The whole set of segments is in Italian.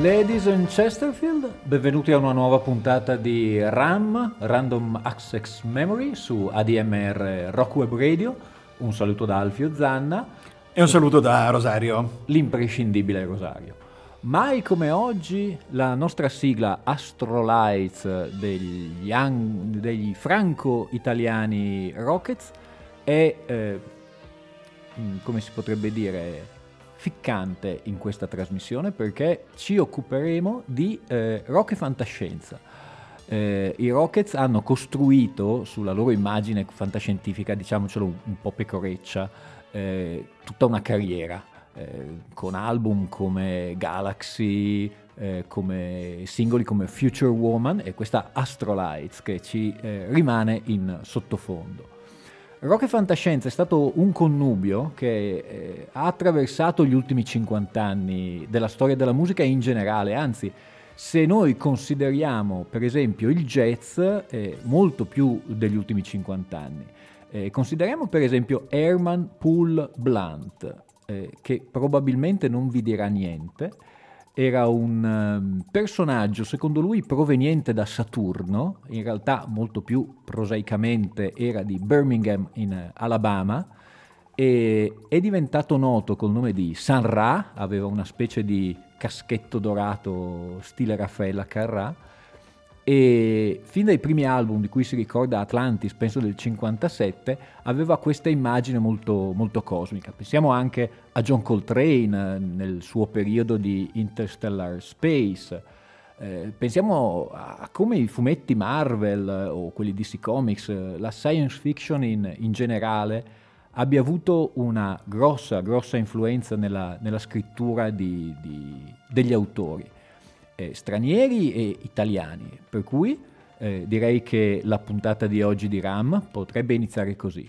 Ladies and Chesterfield, benvenuti a una nuova puntata di RAM, Random Access Memory su ADMR Rock Web Radio. Un saluto da Alfio Zanna e un saluto da Rosario, l'imprescindibile Rosario. Mai come oggi la nostra sigla Astrolights degli, degli franco-italiani Rockets è, eh, mm, come si potrebbe dire, ficcante in questa trasmissione perché ci occuperemo di eh, rock e fantascienza. Eh, I Rockets hanno costruito sulla loro immagine fantascientifica, diciamocelo un, po' pecoreccia, eh, tutta una carriera eh, con album come Galaxy, eh, come singoli come Future Woman e questa Astrolights che ci eh, rimane in sottofondo. Rock e fantascienza è stato un connubio che eh, ha attraversato gli ultimi 50 anni della storia della musica in generale, anzi se noi consideriamo per esempio il jazz eh, molto più degli ultimi 50 anni, eh, consideriamo per esempio Herman Poole Blunt, eh, che probabilmente non vi dirà niente, era un um, personaggio, secondo lui, proveniente da Saturno, in realtà molto più prosaicamente era di Birmingham in uh, Alabama, e è diventato noto col nome di San Ra, aveva una specie di caschetto dorato stile Raffaella Carrà, e fin dai primi album di cui si ricorda Atlantis, penso del 57, aveva questa immagine molto, molto cosmica. Pensiamo anche a John Coltrane nel suo periodo di Interstellar Space. Eh, pensiamo a come i fumetti Marvel o quelli DC Comics, la science fiction in, in generale, abbia avuto una grossa, grossa influenza nella, nella scrittura di, di, degli autori eh, stranieri e italiani, per cui eh, direi che la puntata di oggi di RAM potrebbe iniziare così.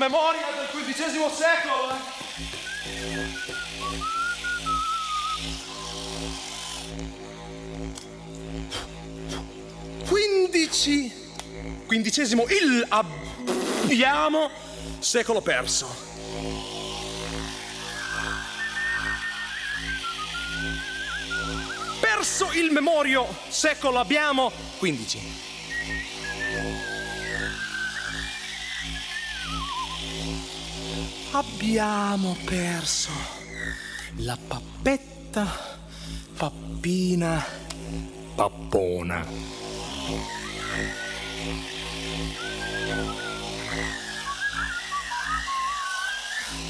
Memoria del XV secolo. Quindici, quindicesimo, il abbiamo secolo perso. Perso il memorio, secolo abbiamo, quindici. Abbiamo perso la pappetta, pappina, pappona.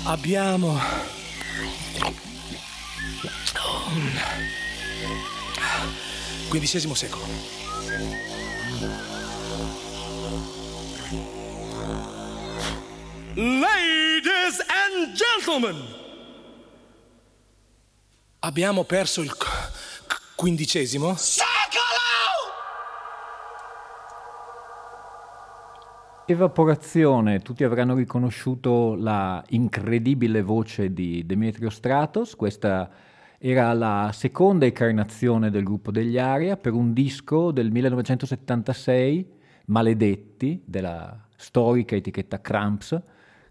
Abbiamo quindicesimo secolo. Ladies and gentlemen, abbiamo perso il quindicesimo? Secolo! Evaporazione, tutti avranno riconosciuto la incredibile voce di Demetrio Stratos, questa era la seconda incarnazione del gruppo degli Aria per un disco del 1976, Maledetti, della storica etichetta Cramps,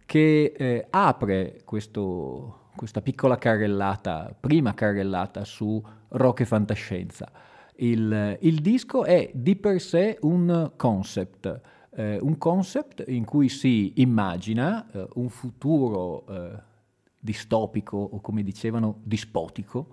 che eh, apre questo, questa piccola carrellata, prima carrellata su rock e fantascienza. Il, il disco è di per sé un concept, eh, un concept in cui si immagina eh, un futuro eh, distopico o come dicevano dispotico,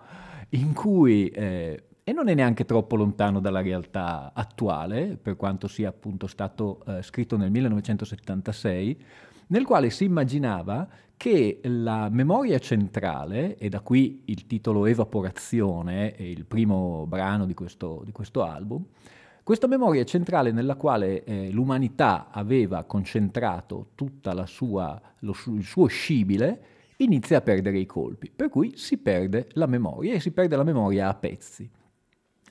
in cui eh, e non è neanche troppo lontano dalla realtà attuale, per quanto sia appunto stato eh, scritto nel 1976, nel quale si immaginava che la memoria centrale, e da qui il titolo Evaporazione, è il primo brano di questo, di questo album, questa memoria centrale nella quale eh, l'umanità aveva concentrato tutto il suo scibile, inizia a perdere i colpi, per cui si perde la memoria e si perde la memoria a pezzi.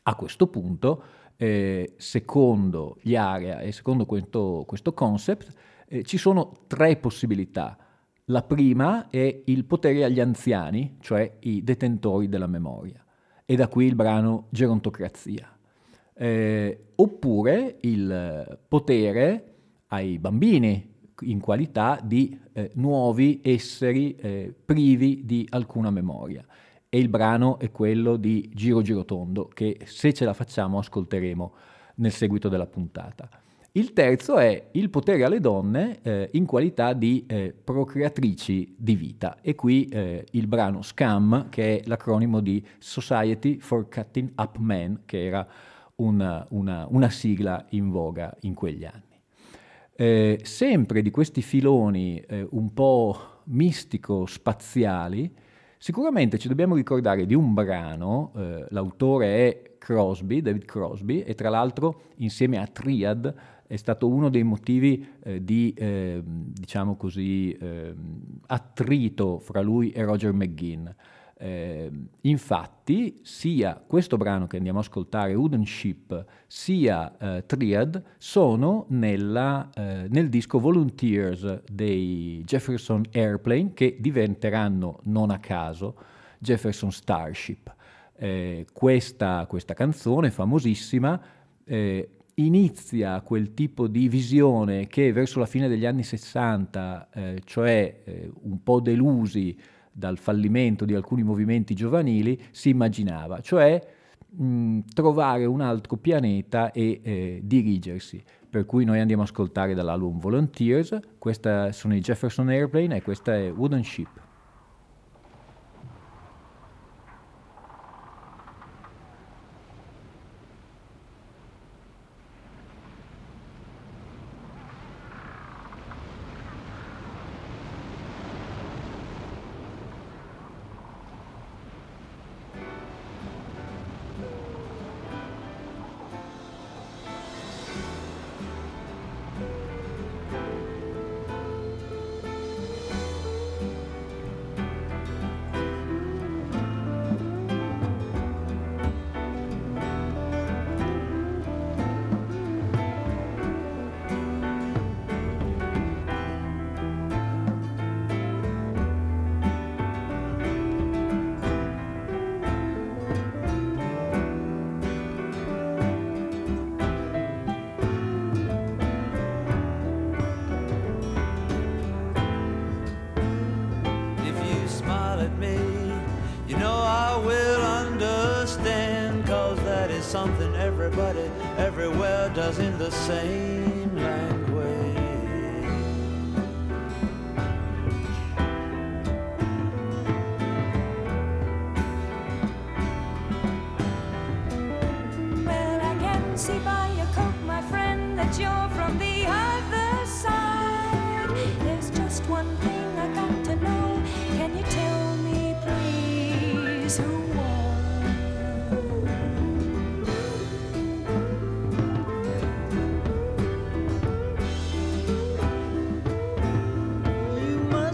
A questo punto, eh, secondo gli area e secondo questo, questo concept, eh, ci sono tre possibilità. La prima è il potere agli anziani, cioè i detentori della memoria. E da qui il brano Gerontocrazia. Eh, oppure il potere ai bambini in qualità di eh, nuovi esseri eh, privi di alcuna memoria. E il brano è quello di Giro Girotondo che se ce la facciamo ascolteremo nel seguito della puntata. Il terzo è il potere alle donne eh, in qualità di eh, procreatrici di vita e qui eh, il brano SCAM che è l'acronimo di Society for Cutting Up Men che era una, una, una sigla in voga in quegli anni. Eh, sempre di questi filoni eh, un po' mistico-spaziali, sicuramente ci dobbiamo ricordare di un brano, eh, l'autore è Crosby, David Crosby, e tra l'altro insieme a Triad è stato uno dei motivi eh, di, eh, diciamo così, eh, attrito fra lui e Roger McGinn. Eh, infatti, sia questo brano che andiamo a ascoltare, Wooden Ship, sia eh, Triad, sono nella, nel disco Volunteers dei Jefferson Airplane, che diventeranno non a caso Jefferson Starship. Eh, questa, questa, canzone famosissima eh, inizia quel tipo di visione che verso la fine degli anni 60, eh, cioè eh, un po' delusi dal fallimento di alcuni movimenti giovanili, si immaginava, cioè mh, trovare un altro pianeta e eh, dirigersi. Per cui noi andiamo a ascoltare dall'album Volunteers, questa sono i Jefferson Airplane e questa è Wooden Ship.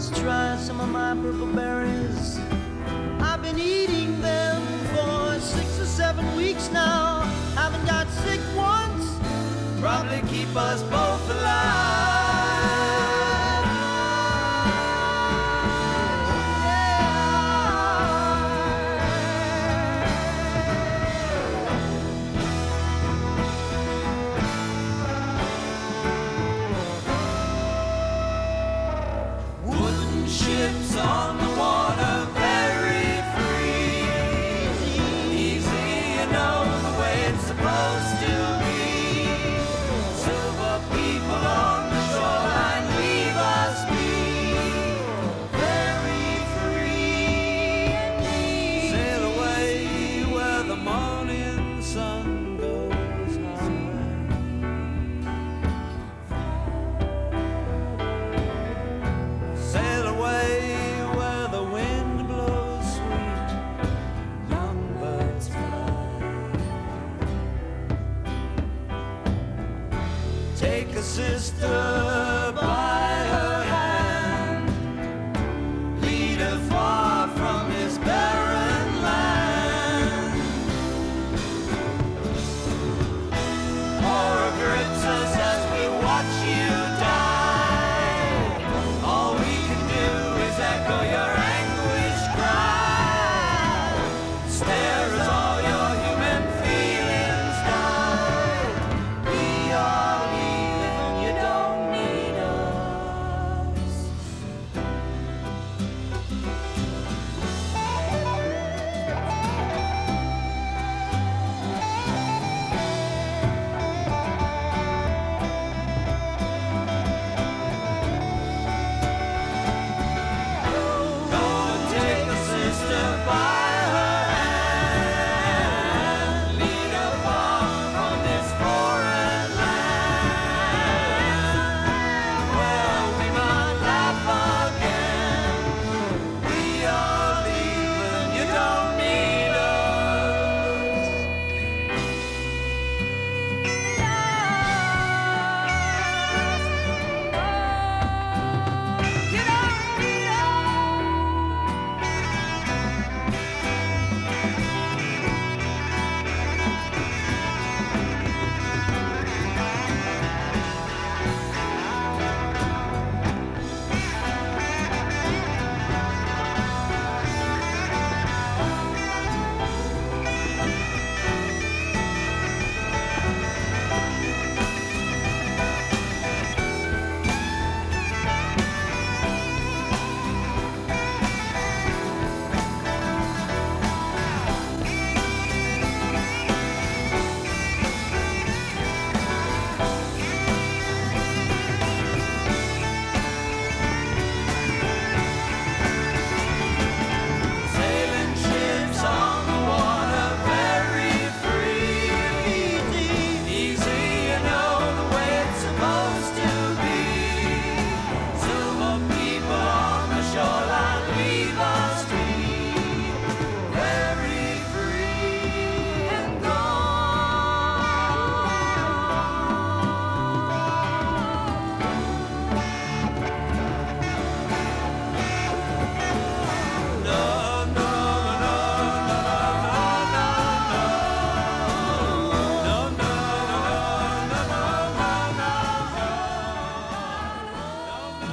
let's try some of my purple berries. I've been eating them for six or seven weeks now. Haven't got sick once. Probably keep us both alive.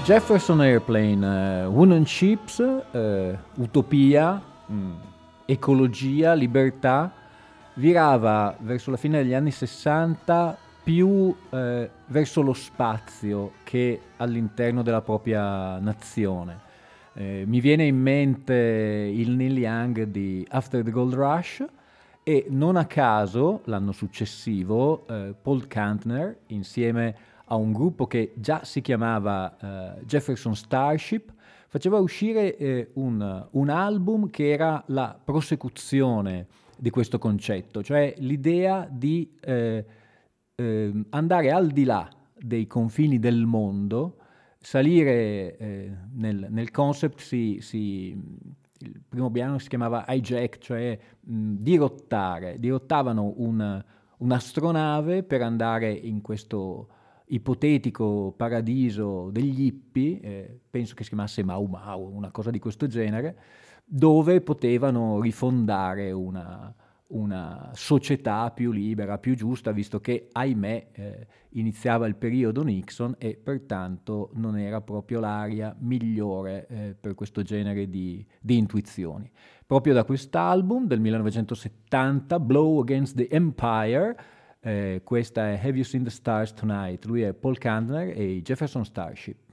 Jefferson Airplane, uh, Wooden Ships, uh, Utopia, mm, Ecologia, Libertà, virava verso la fine degli anni 60 più eh, verso lo spazio che all'interno della propria nazione. Eh, mi viene in mente il Neil Young di After the Gold Rush e non a caso l'anno successivo eh, Paul Kantner insieme a un gruppo che già si chiamava uh, Jefferson Starship, faceva uscire eh, un, un, album che era la prosecuzione di questo concetto, cioè l'idea di eh, eh, andare al di là dei confini del mondo, salire eh, nel, nel, concept, si, si, il primo piano si chiamava hijack, cioè mh, dirottare, dirottavano un, un'astronave per andare in questo ipotetico paradiso degli hippie, eh, penso che si chiamasse Mau Mau, una cosa di questo genere, dove potevano rifondare una, una società più libera, più giusta, visto che, ahimè, eh, iniziava il periodo Nixon e pertanto non era proprio l'aria migliore eh, per questo genere di, di intuizioni. Proprio da quest'album del 1970, Blow Against the Empire, eh, questa è Have You Seen the Stars Tonight? Lui è Paul Kantner e Jefferson Starship.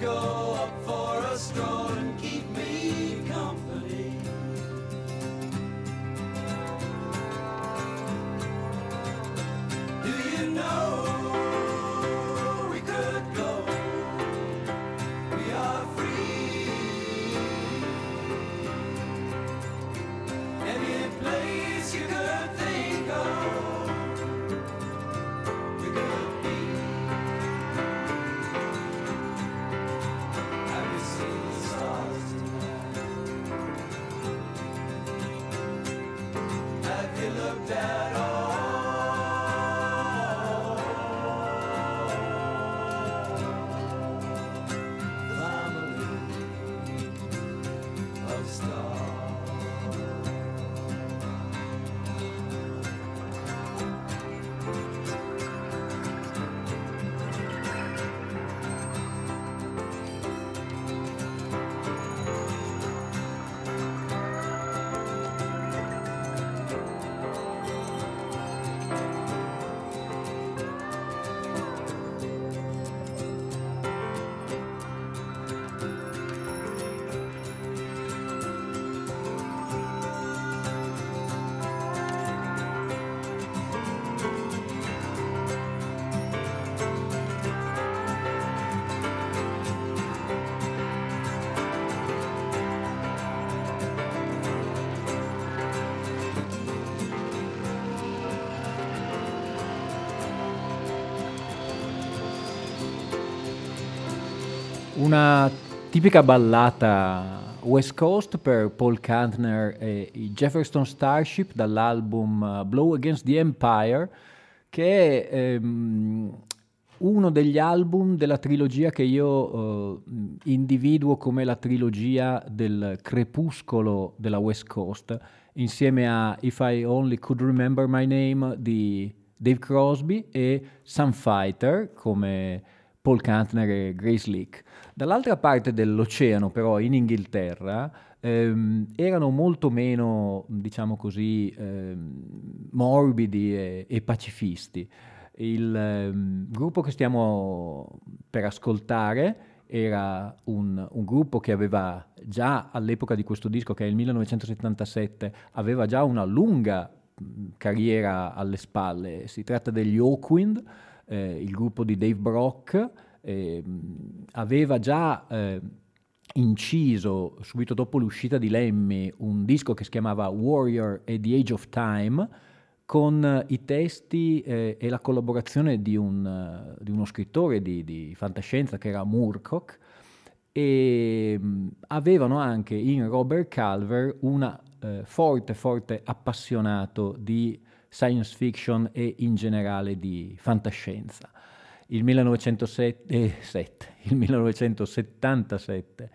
go. Una tipica ballata West Coast per Paul Kantner e i Jefferson Starship dall'album uh, Blow Against the Empire, che è ehm, uno degli album della trilogia che io eh, individuo come la trilogia del crepuscolo della West Coast, insieme a If I Only Could Remember My Name di Dave Crosby e Sunfighter come Paul Kantner e Grace Leak. Dall'altra parte dell'oceano, però, in Inghilterra, ehm, erano molto meno, diciamo così, ehm, morbidi e, e pacifisti. Il um, gruppo che stiamo per ascoltare era un, un, gruppo che aveva già all'epoca di questo disco, che è il 1977, aveva già una lunga carriera alle spalle. Si tratta degli Hawkwind, eh, il gruppo di Dave Brock, eh, aveva già eh, inciso subito dopo l'uscita di Lemmy un disco che si chiamava Warrior e The Age of Time, con i testi eh, e la collaborazione di, un, uh, di uno scrittore di, di, fantascienza che era Moorcock e mh, mm, avevano anche in Robert Calver un eh, forte, forte appassionato di science fiction e in generale di fantascienza. Il, 1907, eh, il 1977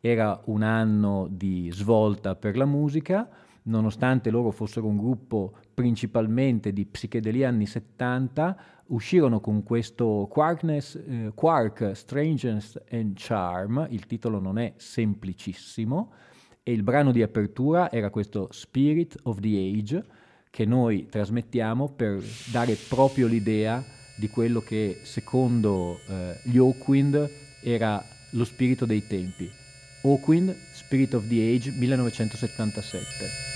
era un anno di svolta per la musica, nonostante loro fossero un gruppo principalmente di psichedelia anni 70, uscirono con questo Quarkness, eh, Quark, Strangeness and Charm, il titolo non è semplicissimo, e il brano di apertura era questo Spirit of the Age, che noi trasmettiamo per dare proprio l'idea di quello che secondo eh, gli Hawkwind era lo spirito dei tempi. Hawkwind, Spirit of the Age, 1977.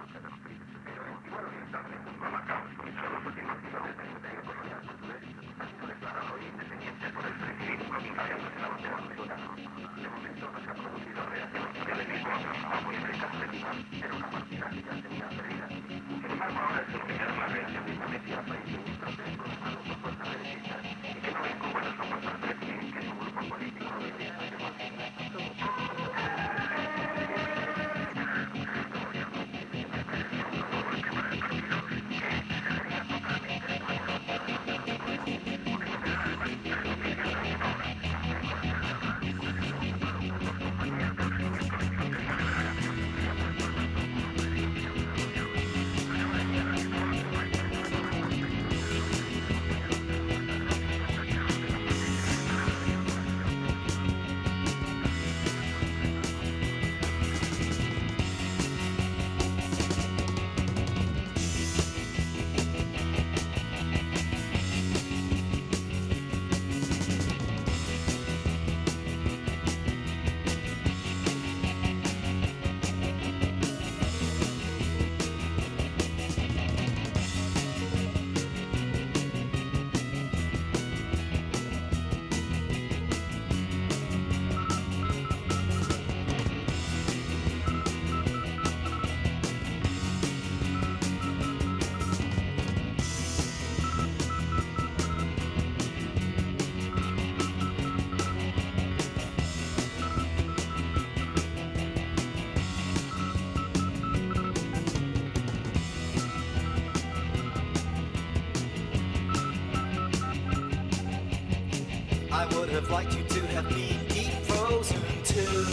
have liked you to have been deep frozen too.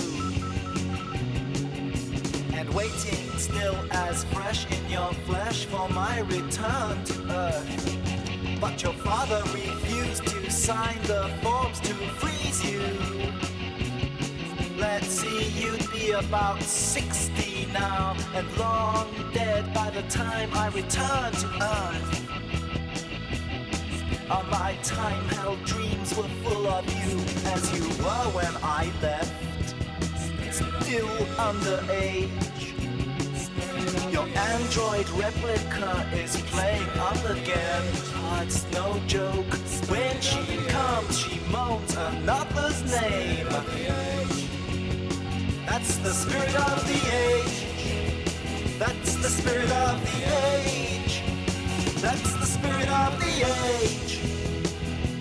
And waiting still as fresh in your flesh for my return to earth. But your father refused to sign the forms to freeze you. Let's see, you'd be about 60 now, and long dead by the time I return to earth. All my time held dreams were full of you as you were when I left. still underage. Your android replica is playing up again. It's no joke. When she comes, she moans another's name. That's the spirit of the age. That's the spirit of the age. That's the spirit of the age.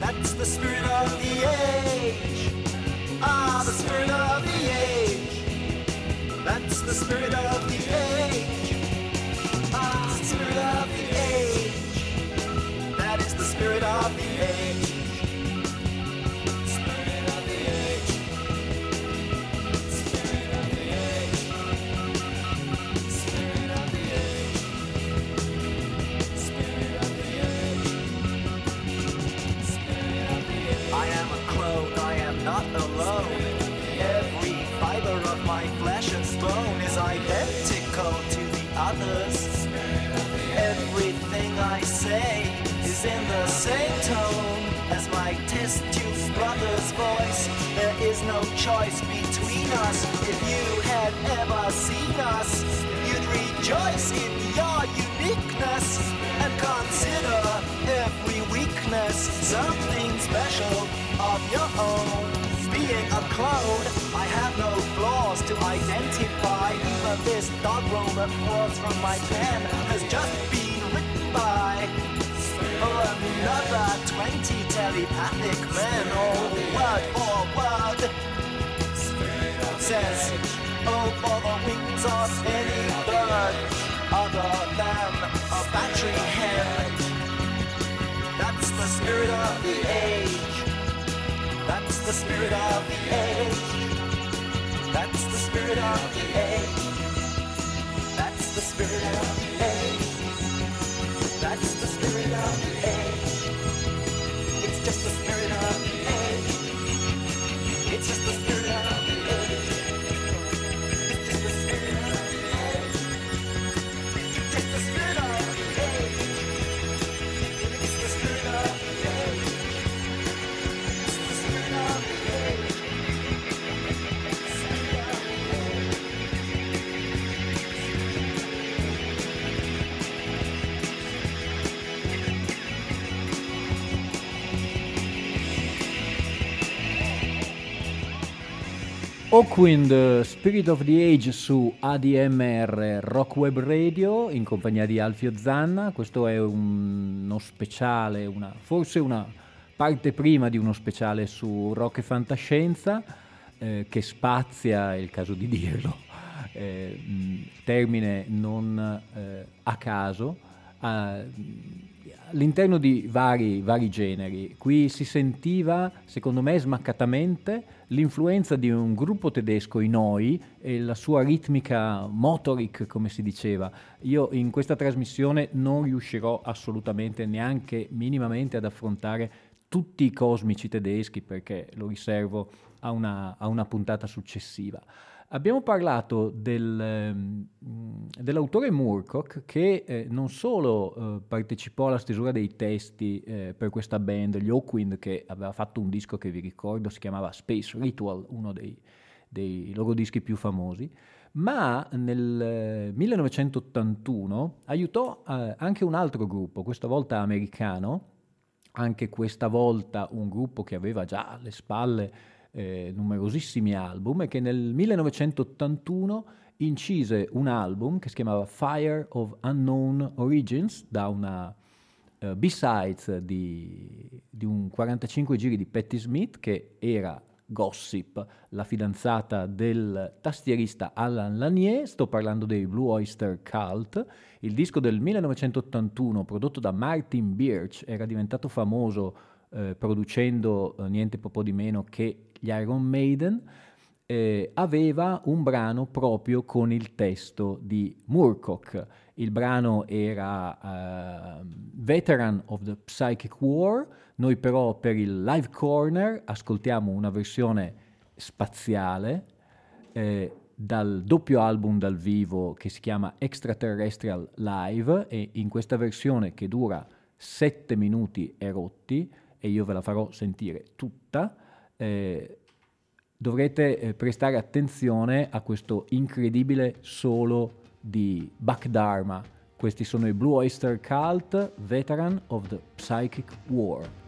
That's the spirit of the age. Ah, the spirit of the age. That's the spirit of the age. Ah, the spirit of the age. That is the spirit of the age. Others. Everything I say is in the same tone as my test tube brother's voice. There is no choice between us. If you had ever seen us, you'd rejoice in your uniqueness and consider every weakness something special of your own. Being a clone, I have no to identify. Even this dog roll that pours from my pen has just been written by another 20 telepathic men. Oh, word for word says, oh, for the wings of any bird other than a battery hen. That's the spirit of the age. That's the spirit of the age. Spirit of the age. That's the spirit of the age. That's the spirit of the age. It's just the spirit of the age. It's just the spirit Hawkwind Spirit of the Age su ADMR Rock Web Radio in compagnia di Alfio Zanna. Questo è un- uno speciale, una- forse una parte prima di uno speciale su rock e fantascienza eh, che spazia, è il caso di dirlo, eh, termine non eh, a caso, a- all'interno di vari, vari generi. Qui si sentiva, secondo me, smaccatamente l'influenza di un gruppo tedesco, i Noi, e la sua ritmica motoric, come si diceva. Io in questa trasmissione non riuscirò assolutamente, neanche minimamente, ad affrontare tutti i cosmici tedeschi perché lo riservo a una, a una puntata successiva. Abbiamo parlato del, ehm, dell'autore Moorcock che eh, non solo eh, partecipò alla stesura dei testi eh, per questa band, gli Hawkwind, che aveva fatto un disco che vi ricordo si chiamava Space Ritual, uno dei, dei loro dischi più famosi, ma nel eh, 1981 aiutò anche un altro gruppo, questa volta americano, anche questa volta un gruppo che aveva già alle spalle eh, numerosissimi album e che nel 1981 incise un album che si chiamava Fire of Unknown Origins da una eh, B-sides di, di un 45 giri di Patti Smith che era Gossip, la fidanzata del tastierista Alan Lanier, sto parlando dei Blue Oyster Cult, il disco del 1981 prodotto da Martin Birch era diventato famoso eh, producendo eh, niente po' di meno che gli Iron Maiden, eh, aveva un brano proprio con il testo di Moorcock. Il brano era eh, Veteran of the Psychic War, noi però per il Live Corner ascoltiamo una versione spaziale eh, dal doppio album dal vivo che si chiama Extraterrestrial Live e in questa versione che dura 7 minuti e rotti e io ve la farò sentire tutta. Eh, dovrete eh, prestare attenzione a questo incredibile solo di Buck. Questi sono i Blue Oyster Cult, Veteran of the Psychic War.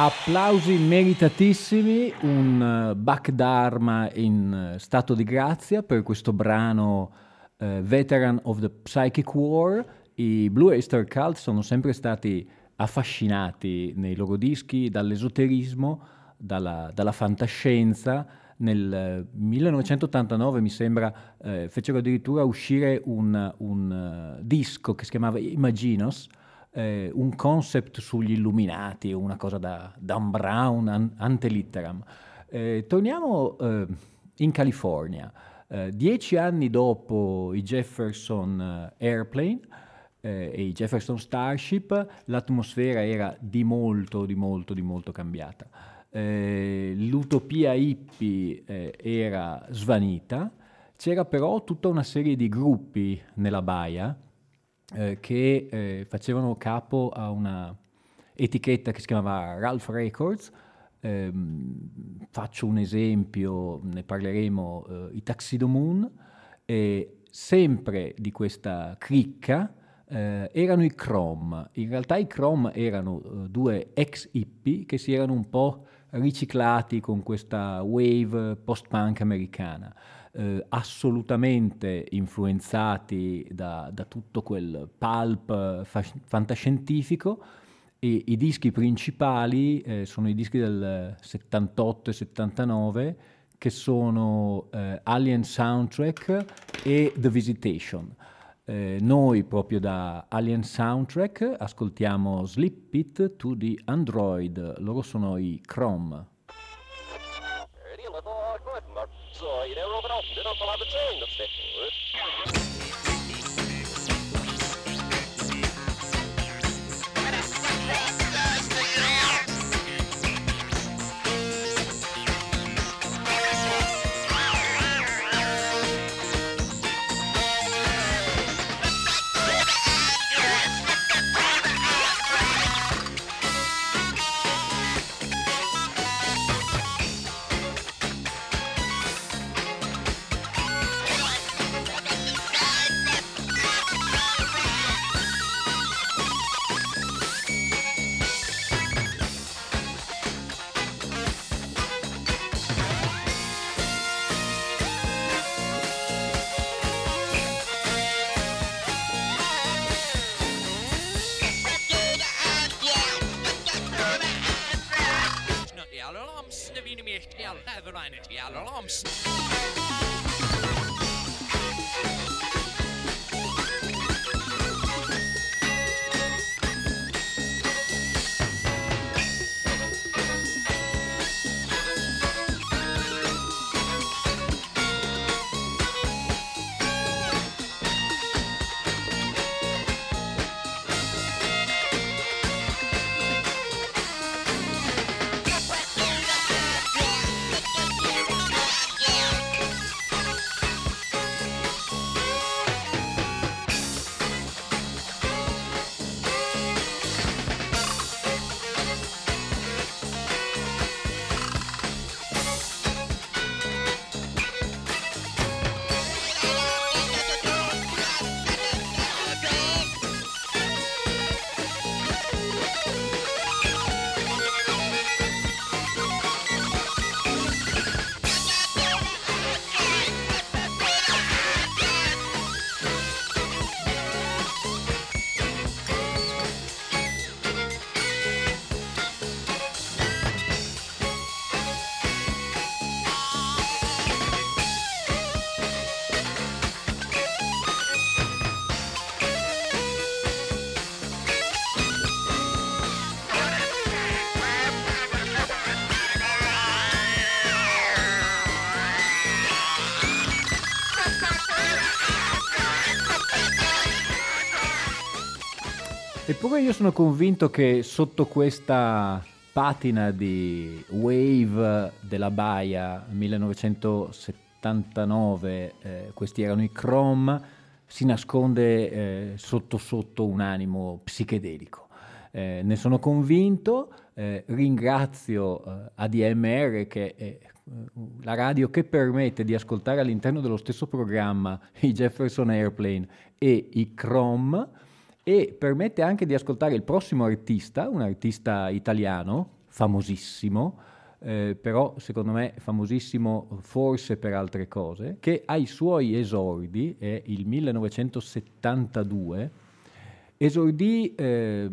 Applausi meritatissimi, un uh, Buck Dharma in uh, stato di grazia per questo brano uh, Veteran of the Psychic War. I Blue Oyster Cult sono sempre stati affascinati nei loro dischi dall'esoterismo, dalla, dalla fantascienza. Nel 1989 mi sembra eh, fecero addirittura uscire un, un disco che si chiamava Imaginos, eh, un concept sugli illuminati, una cosa da Dan Brown, an, ante litteram. Eh, torniamo eh, in California. Eh, dieci anni dopo i Jefferson eh, Airplane eh, e i Jefferson Starship, l'atmosfera era di molto, di molto, di molto cambiata. l'utopia hippie era svanita, c'era però tutta una serie di gruppi nella baia eh, che eh, facevano capo a una etichetta che si chiamava Ralph Records. Eh, faccio un esempio, ne parleremo, eh, i Taxido Moon, sempre di questa cricca eh, erano i Chrome. In realtà i Chrome erano eh, due ex hippie che si erano un po' riciclati con questa wave post-punk americana eh, assolutamente influenzati da, da, tutto quel pulp fa- fantascientifico e i dischi principali eh, sono i dischi del 78 e 79 che sono eh, Alien Soundtrack e The Visitation. Eh, noi proprio da Alien Soundtrack ascoltiamo Sleep It to the Android, loro sono i Chrome. outfit off of a train of Eppure io sono convinto che sotto questa patina di Wave della Baia 1979, eh, questi erano i Chrome, si nasconde eh, sotto sotto un animo psichedelico. Eh, ne sono convinto, eh, ringrazio eh, ADMR che è eh, la radio che permette di ascoltare all'interno dello stesso programma i Jefferson Airplane e i Chrome e permette anche di ascoltare il prossimo artista, un artista italiano famosissimo, eh, però secondo me famosissimo forse per altre cose, che ai suoi esordi, è il 1972, esordì eh,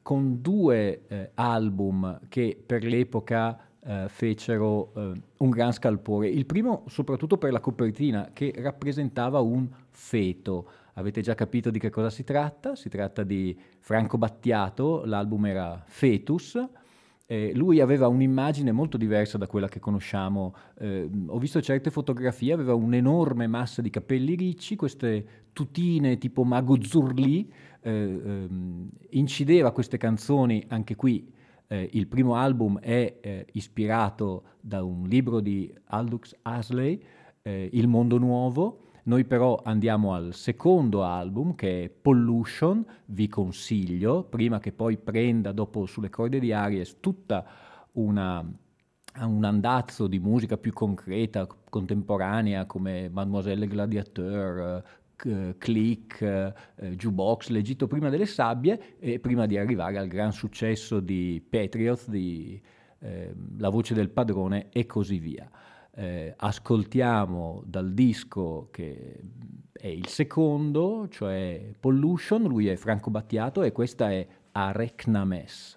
con due eh, album che per l'epoca eh, fecero eh, un gran scalpore. Il primo soprattutto per la copertina che rappresentava un feto. Avete già capito di che cosa si tratta? Si tratta di Franco Battiato, l'album era Fetus. Eh, lui aveva un'immagine molto diversa da quella che conosciamo. Eh, ho visto certe fotografie, aveva un'enorme massa di capelli ricci, queste tutine tipo Mago Zurli, eh, ehm, incideva queste canzoni anche qui. Eh, il primo album è eh, ispirato da un libro di Aldous Huxley, eh, Il mondo nuovo, noi però andiamo al secondo album che è Pollution, vi consiglio, prima che poi prenda dopo sulle corde di Aries tutta una, un andazzo di musica più concreta, contemporanea come Mademoiselle Gladiateur, uh, Click, uh, Jukebox, l'Egitto prima delle sabbie e prima di arrivare al gran successo di Patriots, di eh, La voce del padrone e così via eh, ascoltiamo dal disco che è il secondo, cioè Pollution, lui è Franco Battiato e questa è Arecnames.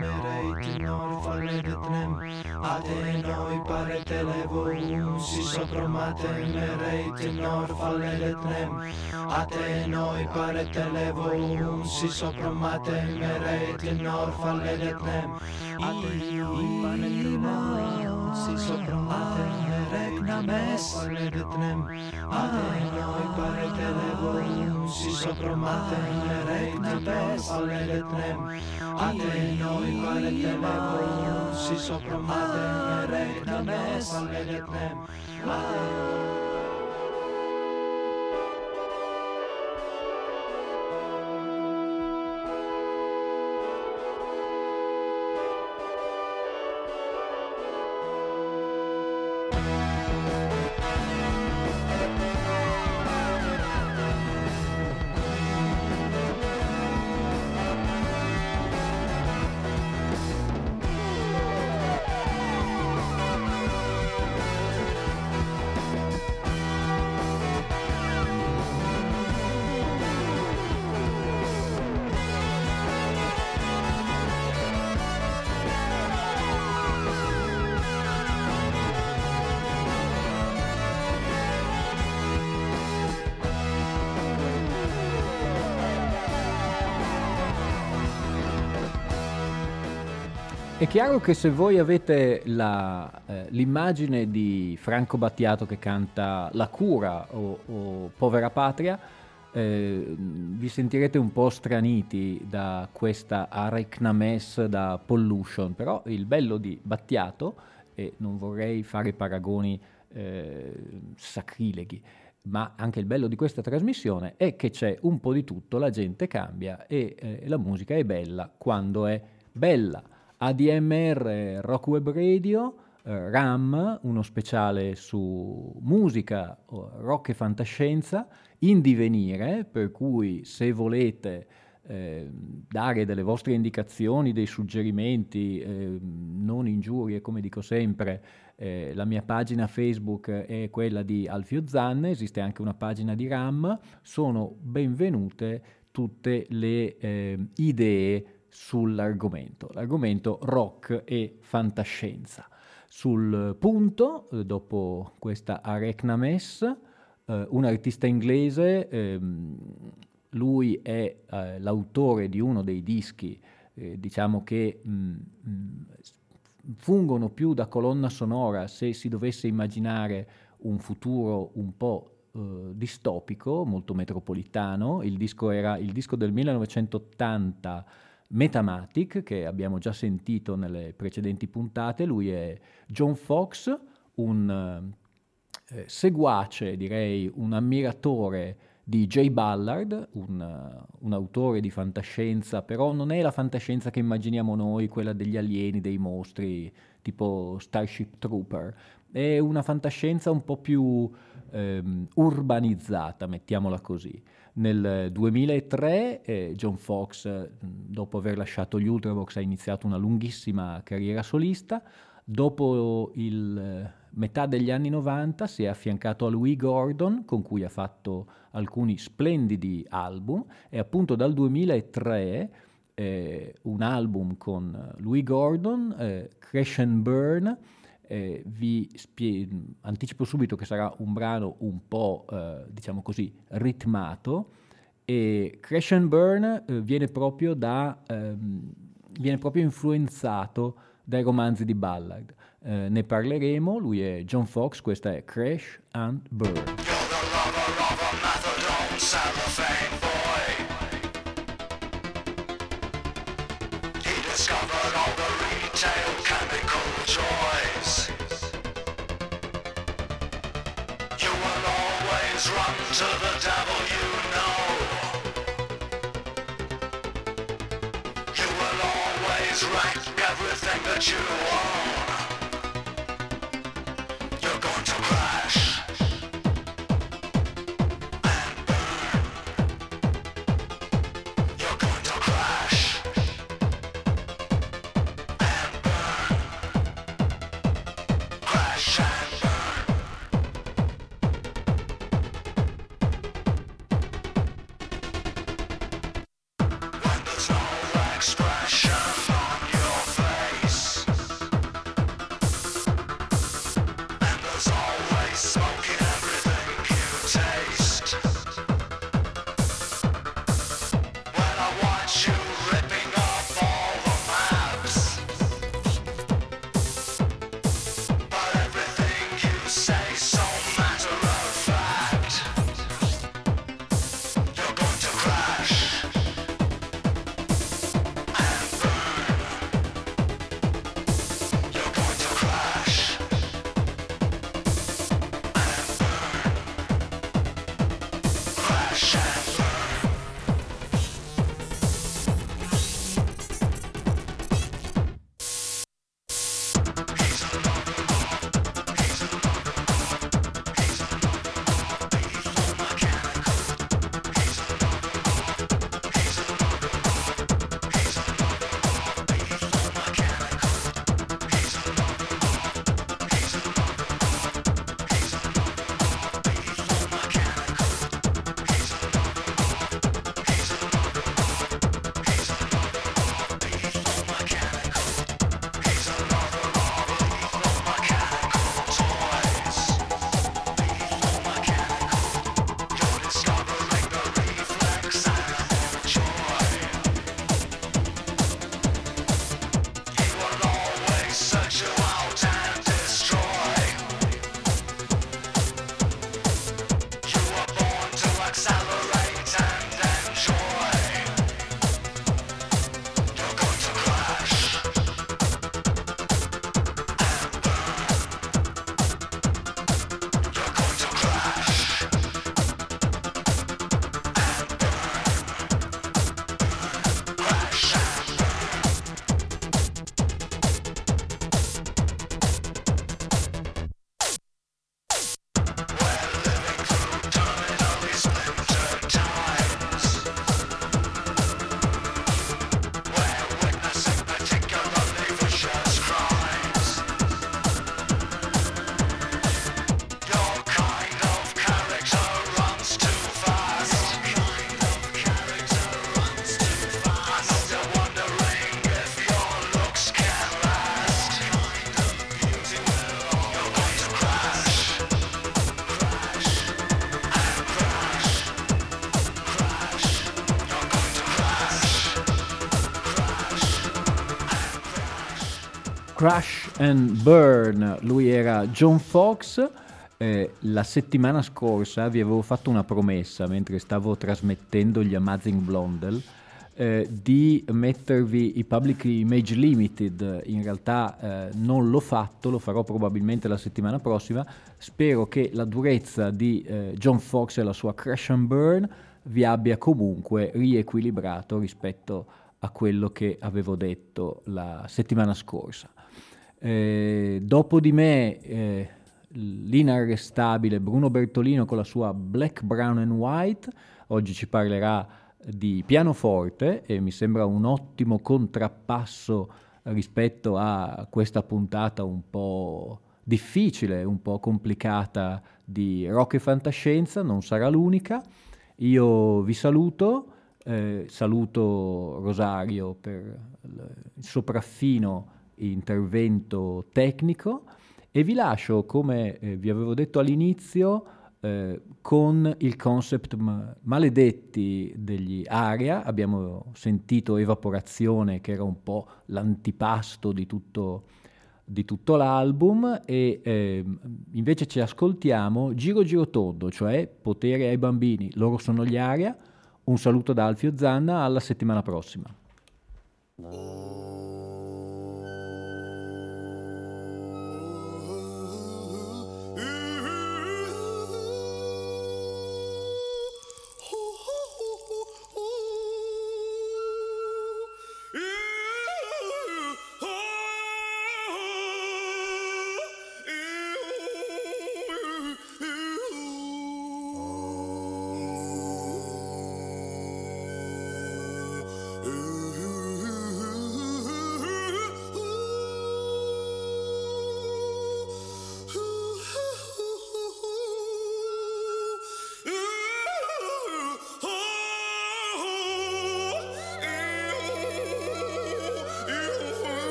μέρα ή την ώρα φανέται τνέμ Άτε ενώ παρετελεύω Σύσο προμάτε μέρα ή την ώρα φανέται τνέμ Άτε ενώ παρετελεύουν μέρα την ώρα Άτε παρετελεύω Σύσο προμάτε τέκνα μέσα λεπτνέμ Αδένιο υπάρχε δε βοήνους Ισοπρομάθεν ρέκνα μέσα λεπτνέμ Αδένιο υπάρχε δε βοήνους Ισοπρομάθεν ρέκνα μέσα chiaro che se voi avete la, eh, l'immagine di Franco Battiato che canta La cura o, o Povera Patria, eh, vi sentirete un po' straniti da questa Arecnames da Pollution, però il bello di Battiato, e non vorrei fare paragoni eh, sacrileghi, ma anche il bello di questa trasmissione è che c'è un po' di tutto, la gente cambia e eh, la musica è bella quando è bella. ADMR Rock Web Radio, eh, RAM, uno speciale su musica, rock e fantascienza, in divenire, per cui se volete eh, dare delle vostre indicazioni, dei suggerimenti, eh, non ingiurie, come dico sempre, eh, la mia pagina Facebook è quella di Alfio Zanne, esiste anche una pagina di RAM, sono benvenute tutte le eh, idee sull'argomento, l'argomento rock e fantascienza. Sul punto, eh, dopo questa Arecna Mess, eh, un artista inglese, ehm, lui è eh, l'autore di uno dei dischi, eh, diciamo che mh, mh, fungono più da colonna sonora se si dovesse immaginare un futuro un po' eh, distopico, molto metropolitano. Il disco era il disco del 1980 Metamatic, che abbiamo già sentito nelle precedenti puntate. Lui è John Fox, un eh, seguace, direi un ammiratore di Jay Ballard, un, uh, un, autore di fantascienza, però non è la fantascienza che immaginiamo noi, quella degli alieni, dei mostri, tipo Starship Trooper. È una fantascienza un po' più ehm, urbanizzata, mettiamola così. Nel 2003 eh, John Fox, dopo aver lasciato gli Ultravox, ha iniziato una lunghissima carriera solista. Dopo il metà degli anni 90 si è affiancato a Louis Gordon, con cui ha fatto alcuni splendidi album, e appunto dal 2003 eh, un album con Louis Gordon, eh, Crash and Burn, eh, vi spie- anticipo subito che sarà un brano un po', eh, diciamo così, ritmato e Crash and Burn eh, viene, proprio da, ehm, viene proprio influenzato dai romanzi di Ballard. Eh, ne parleremo, lui è John Fox, questa è Crash and Burn. Shine. Crash and Burn, lui era John Fox. Eh, la settimana scorsa vi avevo fatto una promessa mentre stavo trasmettendo gli Amazing Blondel eh, di mettervi i Publicly Image Limited. In realtà eh, non l'ho fatto, lo farò probabilmente la settimana prossima. Spero che la durezza di eh, John Fox e la sua Crash and Burn vi abbia comunque riequilibrato rispetto a quello che avevo detto la settimana scorsa. Eh, dopo di me eh, l'inarrestabile Bruno Bertolino con la sua Black, Brown and White, oggi ci parlerà di pianoforte e mi sembra un ottimo contrappasso rispetto a questa puntata un po' difficile, un po' complicata di rock e fantascienza, non sarà l'unica. Io vi saluto, eh, saluto Rosario per il sopraffino intervento tecnico e vi lascio, come eh, vi avevo detto all'inizio, eh, con il concept ma- maledetti degli Aria. Abbiamo sentito Evaporazione, che era un po' l'antipasto di tutto, di tutto l'album, e eh, invece ci ascoltiamo Giro Giro Tondo, cioè Potere ai bambini. Loro sono gli Aria. Un saluto da Alfio Zanna, alla settimana prossima.